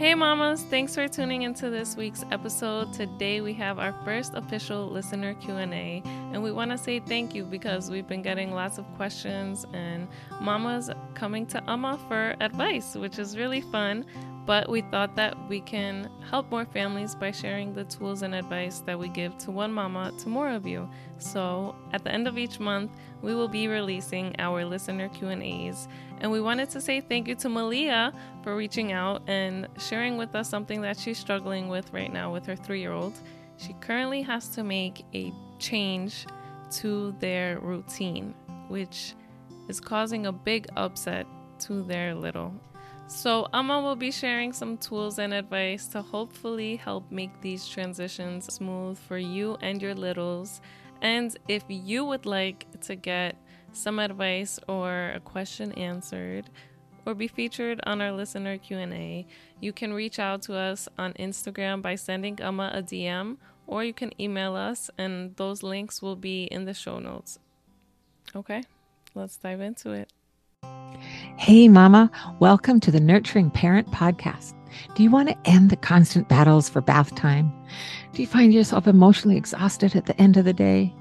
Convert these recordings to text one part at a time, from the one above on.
Hey mamas, thanks for tuning into this week's episode. Today we have our first official listener Q&A and we want to say thank you because we've been getting lots of questions and mamas coming to Amma for advice, which is really fun. But we thought that we can help more families by sharing the tools and advice that we give to one mama to more of you. So, at the end of each month, we will be releasing our listener Q&As, and we wanted to say thank you to Malia for reaching out and sharing with us something that she's struggling with right now with her 3-year-old. She currently has to make a change to their routine, which is causing a big upset to their little so, Amma will be sharing some tools and advice to hopefully help make these transitions smooth for you and your littles. And if you would like to get some advice or a question answered or be featured on our listener Q&A, you can reach out to us on Instagram by sending Amma a DM or you can email us and those links will be in the show notes. Okay, let's dive into it. Hey, Mama, welcome to the Nurturing Parent Podcast. Do you want to end the constant battles for bath time? Do you find yourself emotionally exhausted at the end of the day?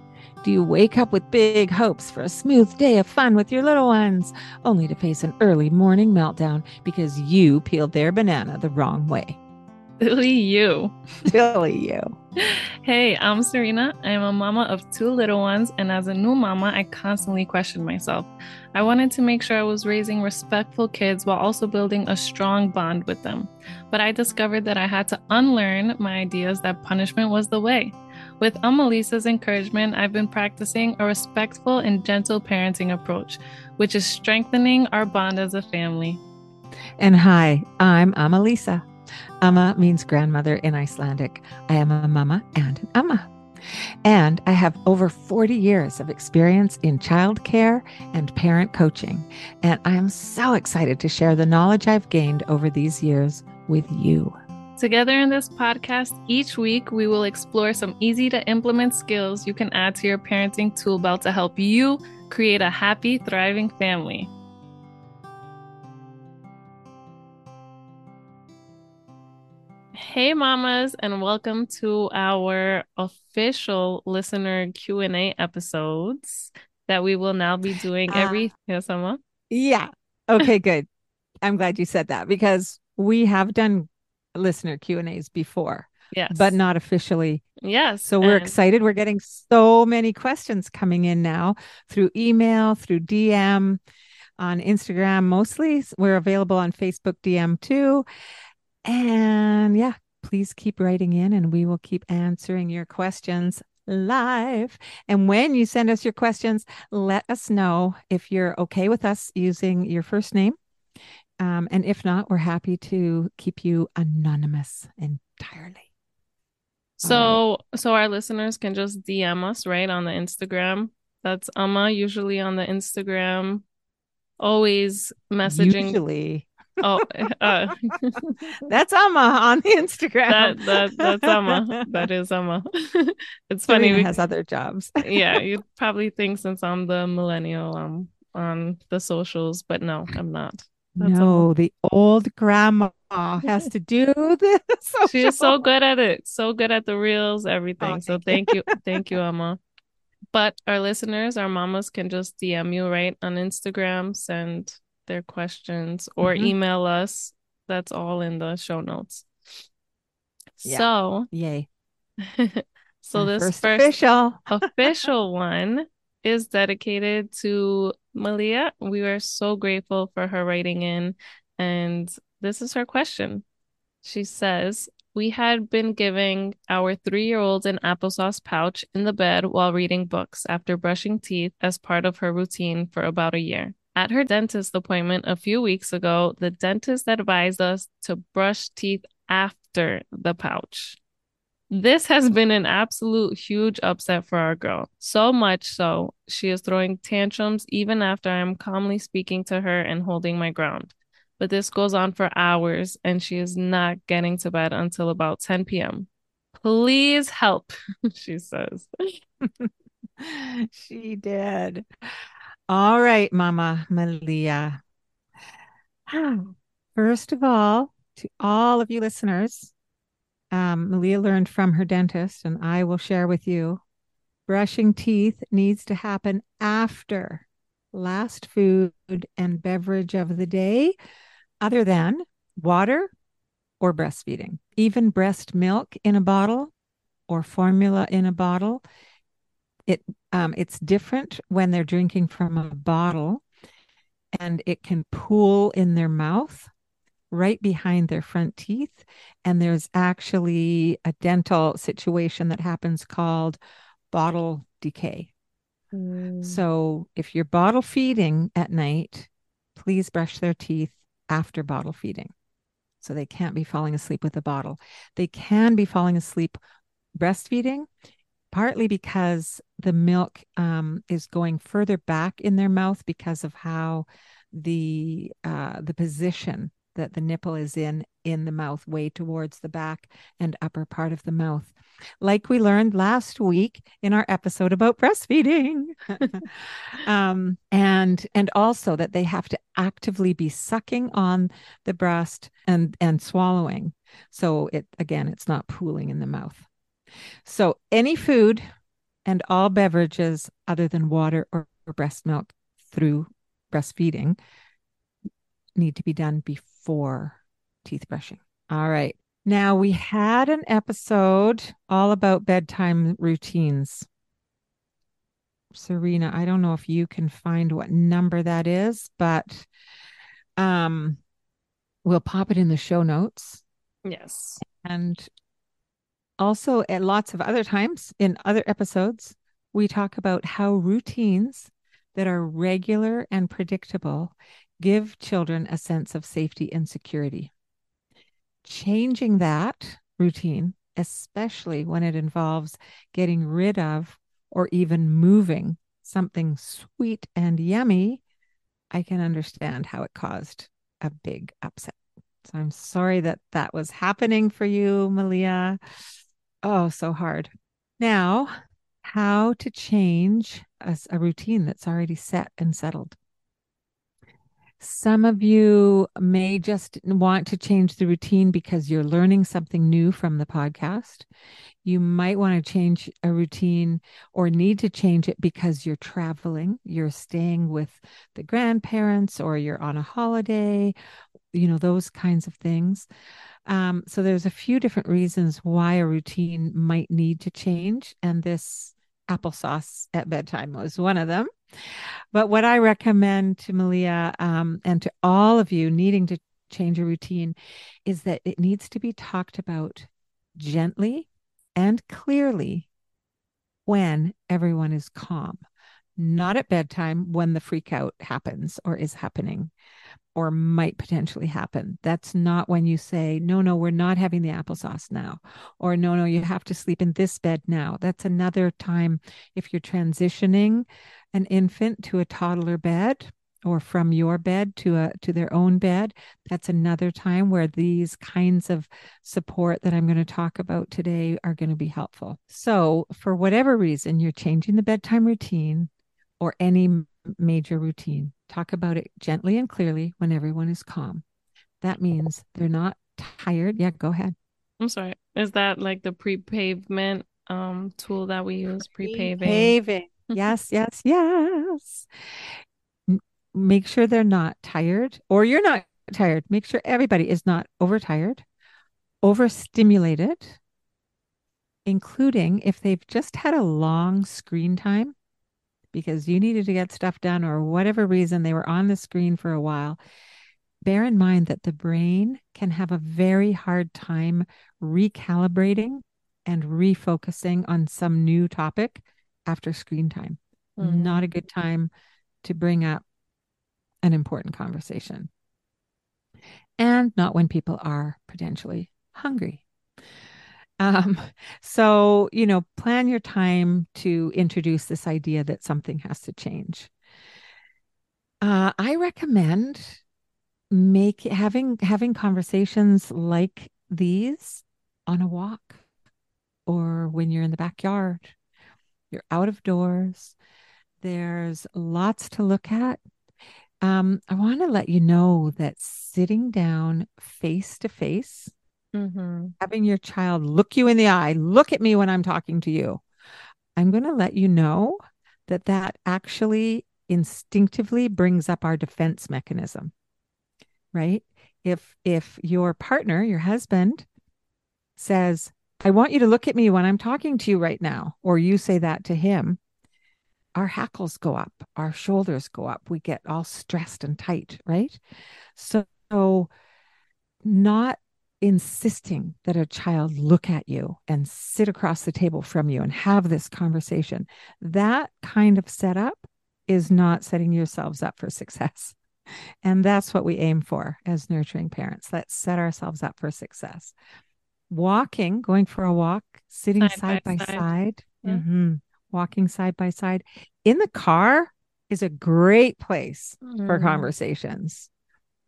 Do you wake up with big hopes for a smooth day of fun with your little ones, only to face an early morning meltdown because you peeled their banana the wrong way? Silly you. Silly you. Hey, I'm Serena. I am a mama of two little ones, and as a new mama, I constantly question myself. I wanted to make sure I was raising respectful kids while also building a strong bond with them. But I discovered that I had to unlearn my ideas that punishment was the way. With Amalisa's encouragement, I've been practicing a respectful and gentle parenting approach, which is strengthening our bond as a family. And hi, I'm Amalisa. Amma means grandmother in Icelandic. I am a mama and an Amma. And I have over 40 years of experience in childcare and parent coaching. And I am so excited to share the knowledge I've gained over these years with you. Together in this podcast, each week we will explore some easy to implement skills you can add to your parenting tool belt to help you create a happy, thriving family. Hey mamas and welcome to our official listener Q&A episodes that we will now be doing every uh, yes Amma? Yeah. Okay, good. I'm glad you said that because we have done listener Q&As before. Yes. But not officially. Yes. So we're and- excited. We're getting so many questions coming in now through email, through DM, on Instagram mostly. We're available on Facebook DM too. And yeah, please keep writing in and we will keep answering your questions live. And when you send us your questions, let us know if you're okay with us using your first name. Um, and if not, we're happy to keep you anonymous entirely. So, right. so our listeners can just DM us right on the Instagram. That's Amma usually on the Instagram. Always messaging. Usually. Oh, uh, that's Amma on the Instagram. That, that that's Amma. That is Amma. it's funny. Serena has other jobs. yeah, you'd probably think since I'm the millennial, I'm on the socials, but no, I'm not. That's no, Amma. the old grandma has to do this. She is so good at it. So good at the reels, everything. Oh, so thank you, thank you, Amma. But our listeners, our mamas can just DM you right on Instagram, send their questions or mm-hmm. email us. That's all in the show notes. Yeah. So, yay. so this first, first official official one is dedicated to Malia. We are so grateful for her writing in and this is her question. She says, we had been giving our three year old an applesauce pouch in the bed while reading books after brushing teeth as part of her routine for about a year. At her dentist appointment a few weeks ago, the dentist advised us to brush teeth after the pouch. This has been an absolute huge upset for our girl. So much so, she is throwing tantrums even after I'm calmly speaking to her and holding my ground. But this goes on for hours and she is not getting to bed until about 10 p.m. Please help, she says. she did. All right, Mama Malia. First of all, to all of you listeners, um, Malia learned from her dentist, and I will share with you brushing teeth needs to happen after last food and beverage of the day, other than water or breastfeeding. Even breast milk in a bottle or formula in a bottle. It um, it's different when they're drinking from a bottle and it can pool in their mouth right behind their front teeth. And there's actually a dental situation that happens called bottle decay. Mm. So if you're bottle feeding at night, please brush their teeth after bottle feeding. So they can't be falling asleep with a bottle. They can be falling asleep breastfeeding, partly because the milk um, is going further back in their mouth because of how the uh, the position that the nipple is in in the mouth way towards the back and upper part of the mouth. Like we learned last week in our episode about breastfeeding. Um, and and also that they have to actively be sucking on the breast and and swallowing. So it again it's not pooling in the mouth so any food and all beverages other than water or, breast milk through breastfeeding need to be done before teeth brushing all right now, we had an episode all about bedtime routines. Serena, I don't know if you can find what number that is, but um, we'll pop it in the show notes. Yes. And also, at lots of other times in other episodes, we talk about how routines that are regular and predictable give children a sense of safety and security changing that routine, especially when it involves getting rid of or even moving something sweet and yummy, I can understand how it caused a big upset. So I'm sorry that that was happening for you, Malia. Oh, so hard. Now, how to change a, a routine that's already set and settled. Some of you may just want to change the routine because you're learning something new from the podcast. You might want to change a routine or need to change it because you're traveling, you're staying with the grandparents, or you're on a holiday, you know, those kinds of things. Um, so there's a few different reasons why a routine might need to change. And this applesauce at bedtime was one of them. But what I recommend to Malia um, and to all of you needing to change a routine is that it needs to be talked about gently and clearly when everyone is calm, not at bedtime when the freak out happens or is happening or might potentially happen. That's not when you say, no, no, we're not having the applesauce now, or no, no, you have to sleep in this bed now. That's another time if you're transitioning an infant to a toddler bed or from your bed to a to their own bed that's another time where these kinds of support that i'm going to talk about today are going to be helpful so for whatever reason you're changing the bedtime routine or any major routine talk about it gently and clearly when everyone is calm. That means they're not tired. Yeah go ahead. I'm sorry. Is that like the pre-pavement um tool that we use? Pre-paving. Pre-paving. Yes, yes, yes. Make sure they're not tired or you're not tired. Make sure everybody is not overtired, overstimulated, including if they've just had a long screen time because you needed to get stuff done or whatever reason they were on the screen for a while. Bear in mind that the brain can have a very hard time recalibrating and refocusing on some new topic after screen time. Mm-hmm. Not a good time to bring up an important conversation. And not when people are potentially hungry. Um, so, you know, plan your time to introduce this idea that something has to change. Uh, I recommend make having having conversations like these on a walk or when you're in the backyard you're out of doors. There's lots to look at. um, I want to let you know that sitting down face to face, Mm-hmm. having your child look you in the eye, look at me when I'm talking to you, I'm going to let you know that that actually instinctively brings up our defense mechanism. Right? If if your partner, your husband says, "I want you to look at me when I'm talking to you right now," or you say that to him, our hackles go up, our shoulders go up, we get all stressed and tight, right? So, not insisting that a child look at you and sit across the table from you and have this conversation, that kind of setup is not setting yourselves up for success. And that's what we aim for as nurturing parents. Let's set ourselves up for success. Walking, going for a walk, sitting side, side by, side, side yeah. mm-hmm walking side by side in the car is a great place mm. for conversations.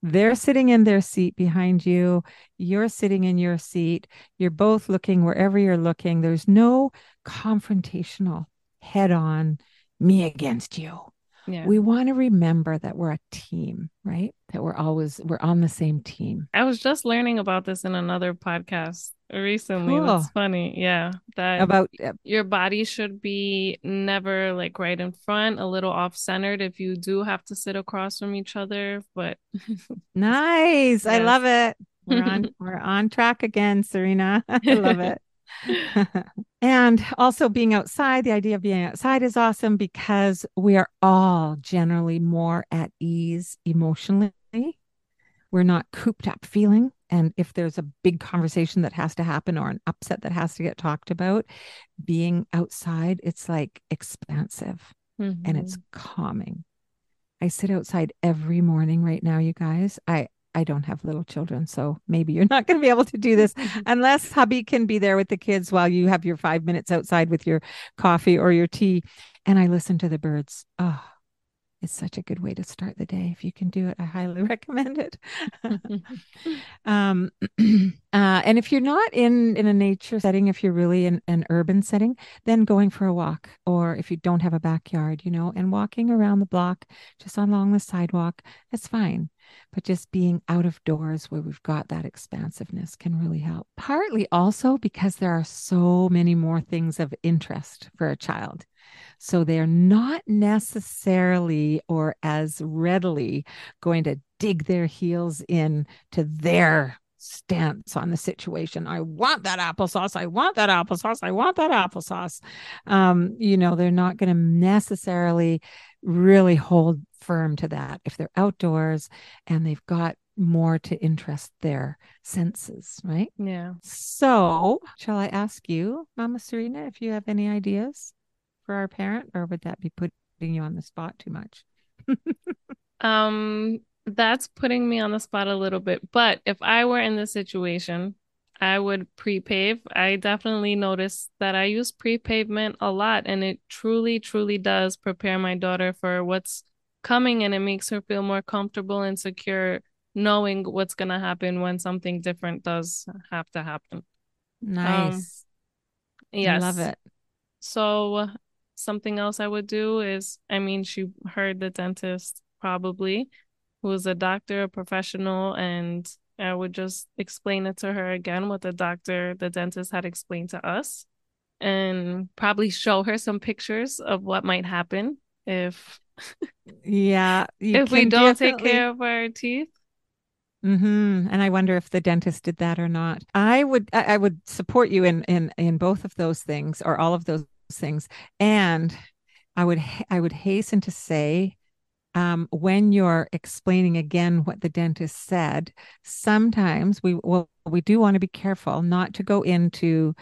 They're sitting in their seat behind you. You're sitting in your seat. You're both looking wherever you're looking. There's no confrontational head on me against you. Yeah. We want to remember that we're a team, right? That we're always we're on the same team. I was just learning about this in another podcast recently. Cool. That's funny. Yeah. That about uh, your body should be never like right in front, a little off centered if you do have to sit across from each other. But nice. Yes. I love it. We're on we're on track again, Serena. I love it. and also being outside, the idea of being outside is awesome because we are all generally more at ease emotionally. We're not cooped up feeling. And if there's a big conversation that has to happen or an upset that has to get talked about, being outside, it's like expansive mm-hmm. and it's mm-hmm. calming. I sit outside every morning right now, you guys. I I don't have little children, so maybe you're not going to be able to do this unless hubby can be there with the kids while you have your five minutes outside with your coffee or your tea. And I listen to the birds. Oh, it's such a good way to start the day. If you can do it, I highly recommend it. um, uh, and if you're not in in a nature setting, if you're really in an urban setting, then going for a walk, or if you don't have a backyard, you know, and walking around the block, just along the sidewalk, that's fine. But just being out of doors where we've got that expansiveness can really help. Partly also because there are so many more things of interest for a child. So they're not necessarily or as readily going to dig their heels in to their stance on the situation. I want that applesauce. I want that applesauce. I want that applesauce. Um, you know, they're not going to necessarily really hold firm to that if they're outdoors and they've got more to interest their senses, right? Yeah. So, shall I ask you, Mama Serena, if you have any ideas? For our parent, or would that be putting you on the spot too much? um, that's putting me on the spot a little bit. But if I were in this situation, I would pre-pave. I definitely noticed that I use pre-pavement a lot and it truly, truly does prepare my daughter for what's coming and it makes her feel more comfortable and secure knowing what's gonna happen when something different does have to happen. Nice. Um, yes. I love it. So something else I would do is, I mean, she heard the dentist probably, who was a doctor, a professional, and I would just explain it to her again what the doctor, the dentist had explained to us, and probably show her some pictures of what might happen if, yeah, if we don't definitely... take care of our teeth. Mm-hmm. And I wonder if the dentist did that or not. I would I would support you in in in both of those things or all of those things. And I would I would hasten to say um, when you're explaining again what the dentist said, sometimes we well we do want to be careful not to go into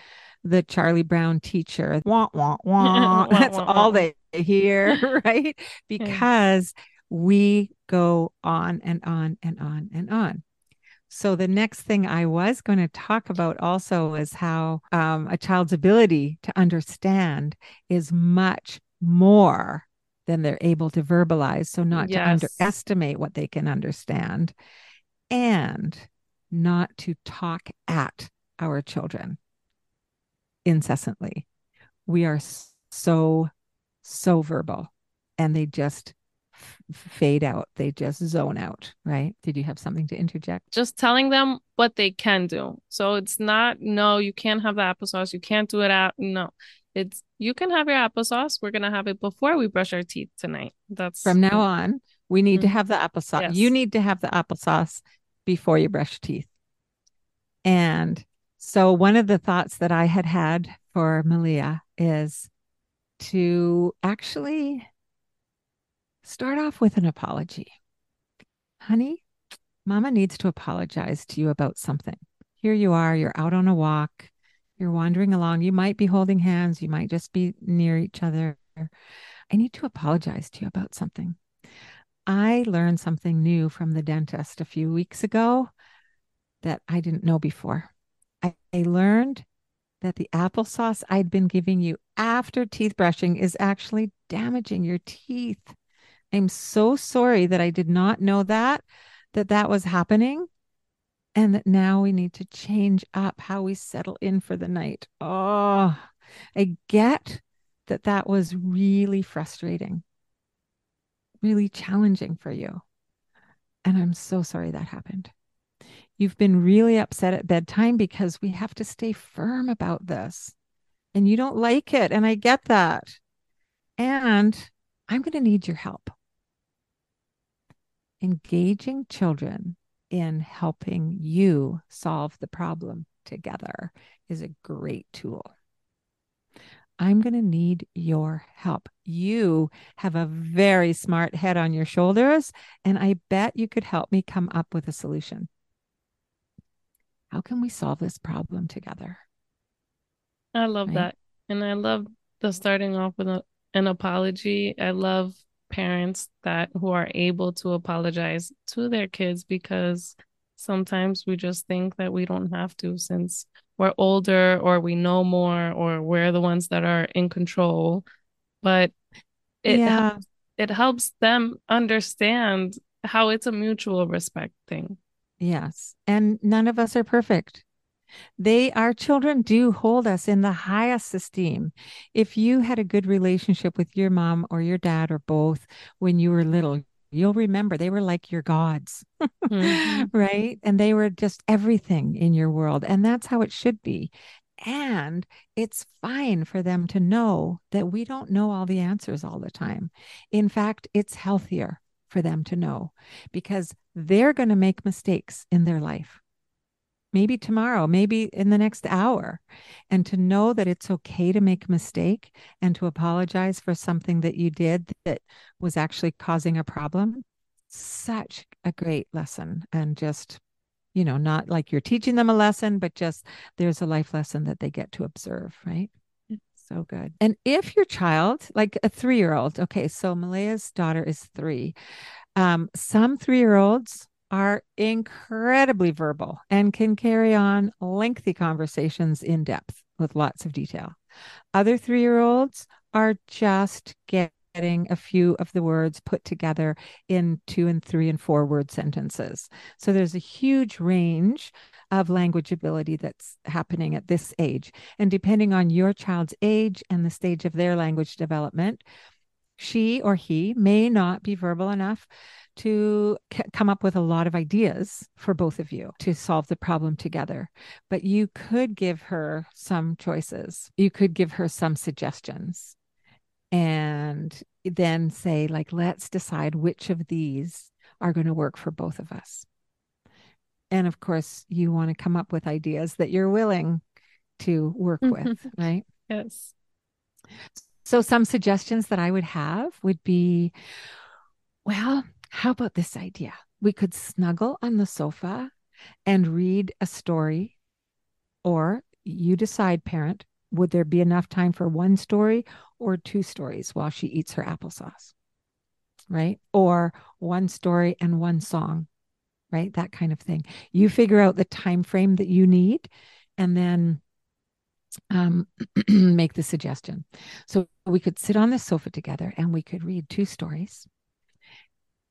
the Charlie Brown teacher. Wah wah wah. That's all they hear, right? Because we go on and on and on and on. So the next thing I was going to talk about also is how um, a child's ability to understand is much more than they're able to verbalize. So not yes. to underestimate what they can understand and not to talk at our children incessantly. We are so, so verbal and they just fade out. They just zone out, right? Did you have something to interject? Just telling them what they can do. So it's not, no, you can't have the applesauce. You can't do it out. No, it's, you can have your applesauce. We're going to have it before we brush our teeth tonight. That's from now on. We need mm-hmm. to have the applesauce. Yes. You need to have the applesauce before you brush teeth. And so, one of the thoughts that I had had for Malia is to actually start off with an apology. Honey, mama needs to apologize to you about something. Here you are, you're out on a walk, you're wandering along, you might be holding hands, you might just be near each other. I need to apologize to you about something. I learned something new from the dentist a few weeks ago that I didn't know before. I, I learned that the applesauce I'd been giving you after teeth brushing is actually damaging your teeth. I'm so sorry that I did not know that, that that was happening, and that now we need to change up how we settle in for the night. Oh, I get that that was really frustrating, really challenging for you. And I'm so sorry that happened. You've been really upset at bedtime because we have to stay firm about this. And you don't like it. And I get that. And I'm going to need your help. Engaging children in helping you solve the problem together is a great tool. I'm going to need your help. You have a very smart head on your shoulders, and I bet you could help me come up with a solution. How can we solve this problem together? I love right? that. And I love the starting off with a, an apology. I love parents that who are able to apologize to their kids because sometimes we just think that we don't have to since we're older or we know more or we're the ones that are in control. But it yeah. helps, it helps them understand how it's a mutual respect thing. Yes. And none of us are perfect they our children do hold us in the highest esteem if you had a good relationship with your mom or your dad or both when you were little you'll remember they were like your gods, mm-hmm. right? And they were just everything in your world. And that's how it should be. And it's fine for them to know that we don't know all the answers all the time. In fact, it's healthier for them to know because they're going to make mistakes in their life maybe tomorrow, maybe in the next hour. And to know that it's okay to make a mistake and to apologize for something that you did that was actually causing a problem. Such a great lesson. And just, you know, not like you're teaching them a lesson, but just there's a life lesson that they get to observe, right? So good. And if your child, like a three year old, okay, so Malia's daughter is three. Um, some three year olds are incredibly verbal and can carry on lengthy conversations in depth with lots of detail. Other three year olds are just getting a few of the words put together in two and three and four word sentences. So there's a huge range of language ability that's happening at this age. And depending on your child's age and the stage of their language development, she or he may not be verbal enough to c- come up with a lot of ideas for both of you to solve the problem together. But you could give her some choices, you could give her some suggestions, and then say, like, let's decide which of these are going to work for both of us. And of course, you want to come up with ideas that you're willing to work with, mm-hmm. right? Yes. So, some suggestions that I would have would be well, how about this idea? We could snuggle on the sofa and read a story, or you decide, parent, would there be enough time for one story or two stories while she eats her applesauce? Right? Or one story and one song, right? That kind of thing. You figure out the time frame that you need and then um, make the suggestion. So we could sit on the sofa together and we could read two stories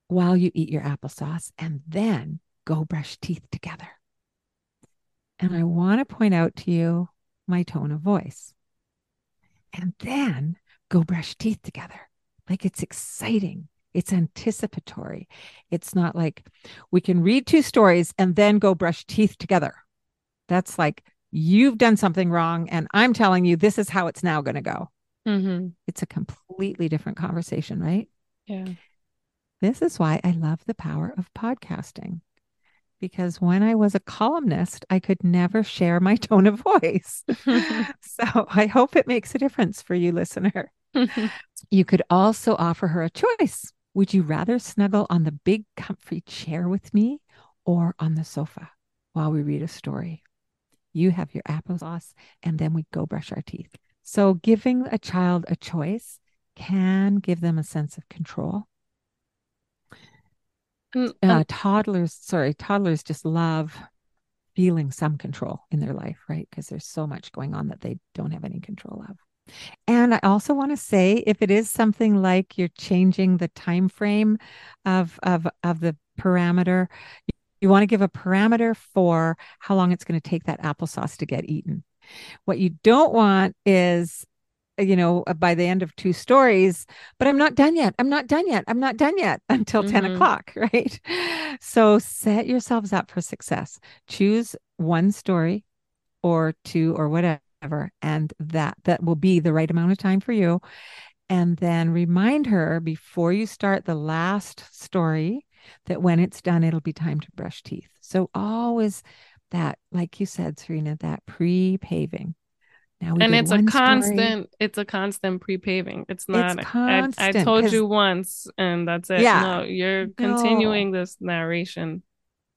while you eat your applesauce and then go brush teeth together. And I want to point out to you my tone of voice. And then go brush teeth together. Like it's exciting It's anticipatory. It's not like we can read two stories and then go brush teeth together. That's like you've done something wrong and I'm telling you this is how it's now going to go. Mm-hmm. It's a completely different conversation, right? Yeah. This is why I love the power of podcasting. Because when I was a columnist, I could never share my tone of voice. so I hope it makes a difference for you, listener. you could also offer her a choice. Would you rather snuggle on the big, comfy chair with me or on the sofa while we read a story? You have your applesauce, and then we go brush our teeth. So, giving a child a choice can give them a sense of control. Mm, Uh, um, toddlers, sorry, toddlers just love feeling some control in their life, right? Because there's so much going on that they don't have any control of. And I also want to say, if it is something like you're changing the time frame of of of the parameter, you, want to give a parameter for how long it's going to take that applesauce to get eaten. What you don't want is, you know, by the end of two stories, but I'm not done yet. I'm not done yet. I'm not done yet until 10 Mhm. o'clock, right? So set yourselves up for success. Choose one story or two or whatever, and that that will be the right amount of time for you. And then remind her before you start the last story that when it's done, it'll be time to brush teeth. So always that, like you said, Serena, that pre-paving. Now we and it's a one story. constant it's a constant pre-paving it's not I, I constant, told you once and that's it Yeah. no you're No. continuing this narration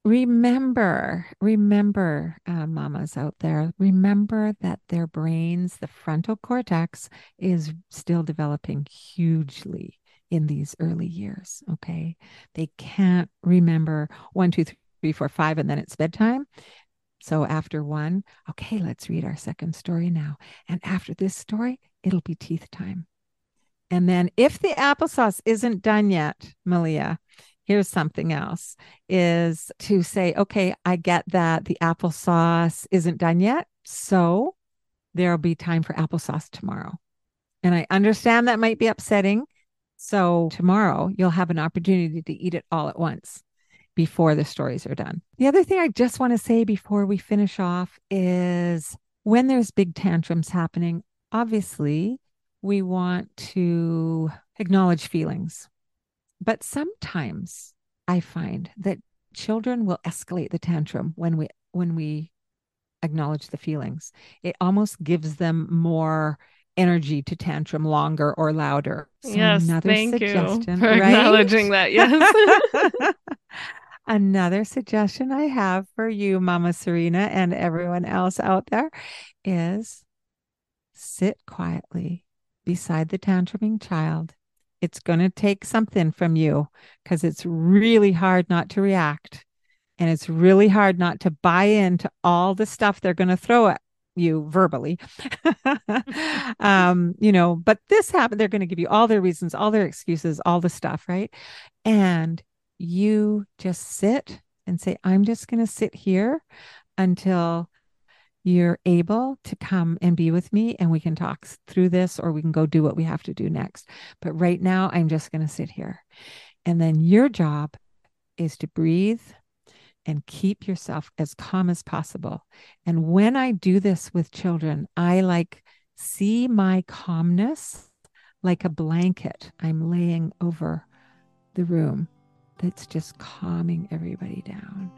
remember remember uh, mamas out there remember that their brains the frontal cortex is still developing hugely in these early years okay they can't remember one two three four five and then it's bedtime so after one okay let's read our second story now and after this story it'll be teeth time and then if the applesauce isn't done yet malia here's something else is to say, okay, I get that the applesauce isn't done yet. So there'll be time for applesauce tomorrow. And I understand that might be upsetting. So tomorrow you'll have an opportunity to eat it all at once before the stories are done. The other thing I just want to say before we finish off is when there's big tantrums happening, obviously we want to acknowledge feelings. But sometimes I find that children will escalate the tantrum when we when we acknowledge the feelings. It almost gives them more energy to tantrum longer or louder. So yes another thank you suggestion, for right? acknowledging that yes Another suggestion I have for you, Mama Serena, and everyone else out there is sit quietly beside the tantruming child. It's going to take something from you because it's really hard not to react. And it's really hard not to buy into all the stuff they're going to throw at you verbally. um, you know, but this happened, they're going to give you all their reasons, all their excuses, all the stuff, right? And you just sit and say, I'm just going to sit here until you're able to come and be with me and we can talk through this or we can go do what we have to do next. But right now, I'm just going to sit here. And then your job is to breathe and keep yourself as calm as possible. And when I do this with children, I like see my calmness like a blanket I'm laying over the room that's just calming everybody down.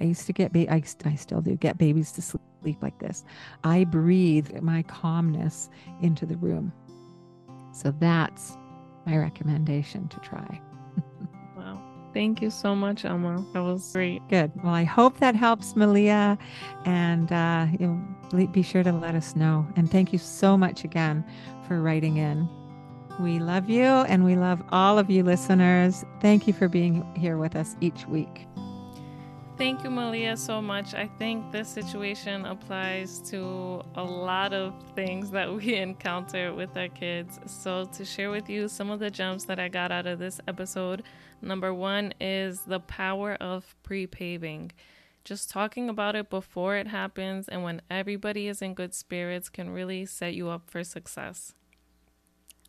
I used to get, ba- I, I still do get babies to sleep like this. I breathe my calmness into the room. So that's my recommendation to try. Thank you so much Amma that was great Good. Well, I hope that helps, Malia. And uh, you know, be sure to let us know. And thank you so much again for writing in. We love you and we love all of you listeners. Thank you for being here with us each week. Thank you, Malia, so much. I think this situation applies to a lot of things that we encounter with our kids. So, to share with you some of the gems that I got out of this episode, number one is the power of pre paving. Just talking about it before it happens and when everybody is in good spirits can really set you up for success.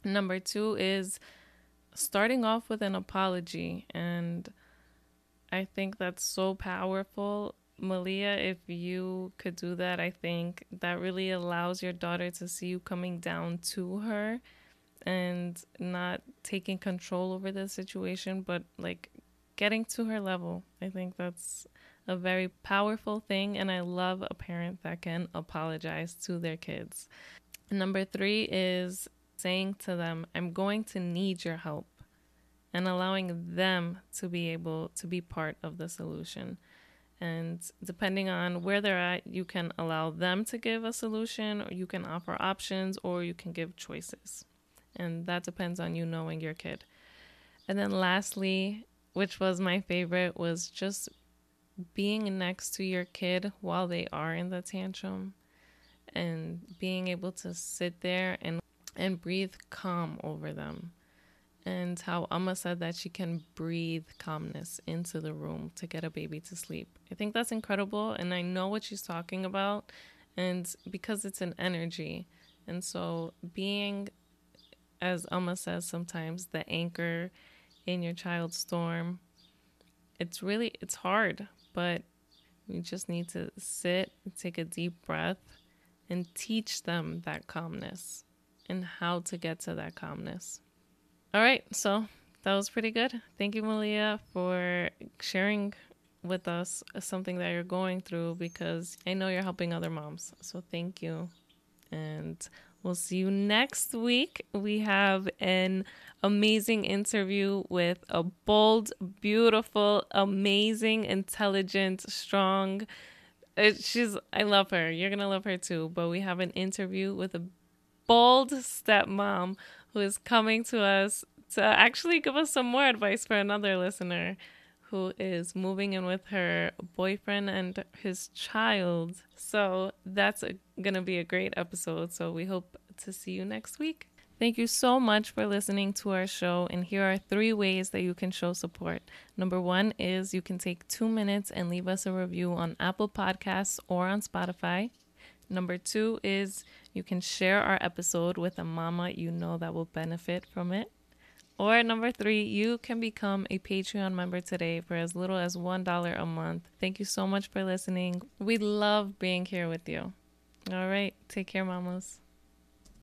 Number two is starting off with an apology. And I think that's so powerful. Malia, if you could do that, I think that really allows your daughter to see you coming down to her and not taking control over the situation, but like getting to her level. I think that's a very powerful thing, and I love a parent that can apologize to their kids. Number three is saying to them, I'm going to need your help, and allowing them to be able to be part of the solution. And depending on where they're at, you can allow them to give a solution, or you can offer options, or you can give choices. And that depends on you knowing your kid. And then lastly, which was my favorite, was just being next to your kid while they are in the tantrum and being able to sit there and and breathe calm over them. And how Amma said that she can breathe calmness into the room to get a baby to sleep. I think that's incredible. And I know what she's talking about. And because it's an energy. And so being, as Amma says sometimes, the anchor in your child's storm, it's really, it's hard. But we just need to sit, take a deep breath, and teach them that calmness and how to get to that calmness. All right, so that was pretty good. Thank you, Malia, for sharing with us something that you're going through because I know you're helping other moms. So thank you. And we'll see you next week. We have an amazing interview with a bold, beautiful, amazing, intelligent, strong. It, she's I love her. You're going to love her too. But we have an interview with a bold stepmom who is coming to us to actually give us some more advice for another listener who is moving in with her boyfriend and his child. So that's going to be a great episode. So we hope to see you next week. Thank you so much for listening to our show. And here are three ways that you can show support. Number one is you can take two minutes and leave us a review on Apple Podcasts or on Spotify. Number two is you can share our episode with a mama you know that will benefit from it. Or number three, you can become a Patreon member today for as little as $1 a month. Thank you so much for listening. We love being here with you. All right, take care, mamas.